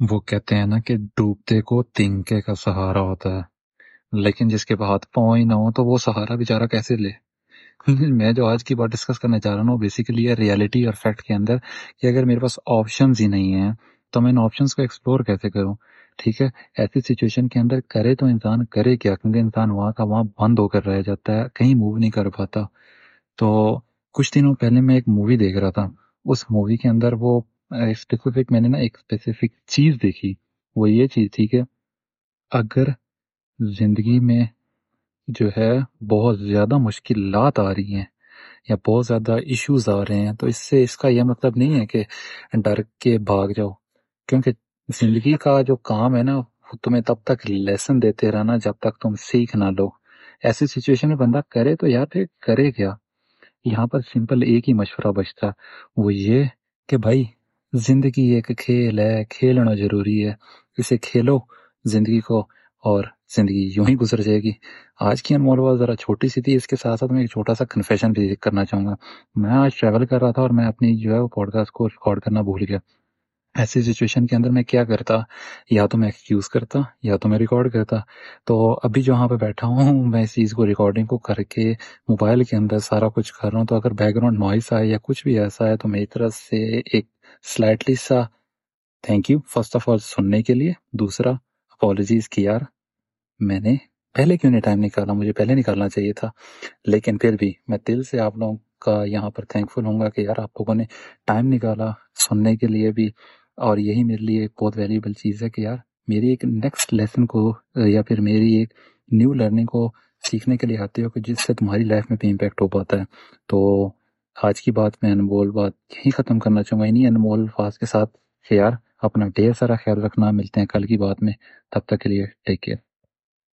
وہ کہتے ہیں نا کہ ڈوبتے کو تنکے کا سہارا ہوتا ہے۔ لیکن جس کے ہاتھ پاؤں ہی نہ ہو تو وہ سہارا بیچارہ کیسے لے؟ میں جو آج کی بات ڈسکس کرنا چاہ رہا ہوں بیسیکلی یہ ریالٹی اور فیکٹ کے اندر کہ اگر میرے پاس آپشنز ہی نہیں ہیں تو میں ان آپشنز کو ایکسپلور کیسے کروں؟ ٹھیک ہے، ایسی سچویشن کے اندر کرے تو انسان کرے کیا؟ کیونکہ انسان وہاں کا وہاں بند ہو کر رہ جاتا ہے، کہیں موو نہیں کر پاتا۔ تو کچھ دنوں پہلے میں ایک مووی دیکھ رہا تھا۔ اس مووی کے اندر وہ اسپیسیفک میں نے نا ایک اسپیسیفک چیز دیکھی، وہ یہ چیز تھی کہ اگر زندگی میں جو ہے بہت زیادہ مشکلات آ رہی ہیں یا بہت زیادہ ایشوز آ رہے ہیں، تو اس سے اس کا یہ مطلب نہیں ہے کہ ڈر کے بھاگ جاؤ۔ کیونکہ زندگی کا جو کام ہے نا، وہ تمہیں تب تک لیسن دیتے رہنا جب تک تم سیکھ نہ لو۔ ایسی سچویشن میں بندہ کرے تو یار پھر کرے کیا؟ یہاں پر سمپل ایک ہی مشورہ بچتا، وہ یہ کہ بھائی زندگی ایک کھیل ہے، کھیلنا ضروری ہے۔ اسے کھیلو، زندگی کو اور زندگی یوں ہی گزر جائے گی۔ آج کی انمول بات ذرا چھوٹی سی تھی، اس کے ساتھ ساتھ میں ایک چھوٹا سا کنفیشن بھی کرنا چاہوں گا۔ میں آج ٹریول کر رہا تھا اور میں اپنی جو ہے وہ پوڈ کاسٹ کو ریکارڈ کرنا بھول گیا۔ ایسی سچویشن کے اندر میں کیا کرتا؟ یا تو میں ایکسکیوز کرتا، یا تو میں ریکارڈ کرتا۔ تو ابھی جو وہاں پہ بیٹھا ہوں، میں اس چیز کو ریکارڈنگ کو کر کے موبائل کے اندر سارا کچھ کر رہا ہوں۔ تو اگر بیک گراؤنڈ نوائز آئے یا کچھ بھی ایسا ہے تو میری طرف سے ایک سلائٹلی سا thank you first of all سننے کے لیے دوسرا اپالوجیز کی یار میں نے پہلے کیوں نہیں ٹائم نکالا مجھے پہلے نکالنا چاہیے تھا لیکن پھر بھی میں دل سے آپ لوگوں کا یہاں پر تھینک فل ہوں گا کہ یار آپ لوگوں نے ٹائم نکالا سننے کے لیے بھی اور یہی میرے لیے ایک بہت ویلیبل چیز ہے کہ یار میری ایک نیکسٹ لیسن کو یا پھر میری ایک نیو لرننگ کو سیکھنے کے لیے آتے ہو کہ جس سے تمہاری لائف میں بھی امپیکٹ ہو پاتا ہے تو آج کی بات میں انمول بات یہی ختم کرنا چاہوں گا انہیں انمول الفاظ کے ساتھ۔ خیال اپنا ڈھیر سارا خیال رکھنا، ملتے ہیں کل کی بات میں۔ تب تک کے لیے ٹیک کیئر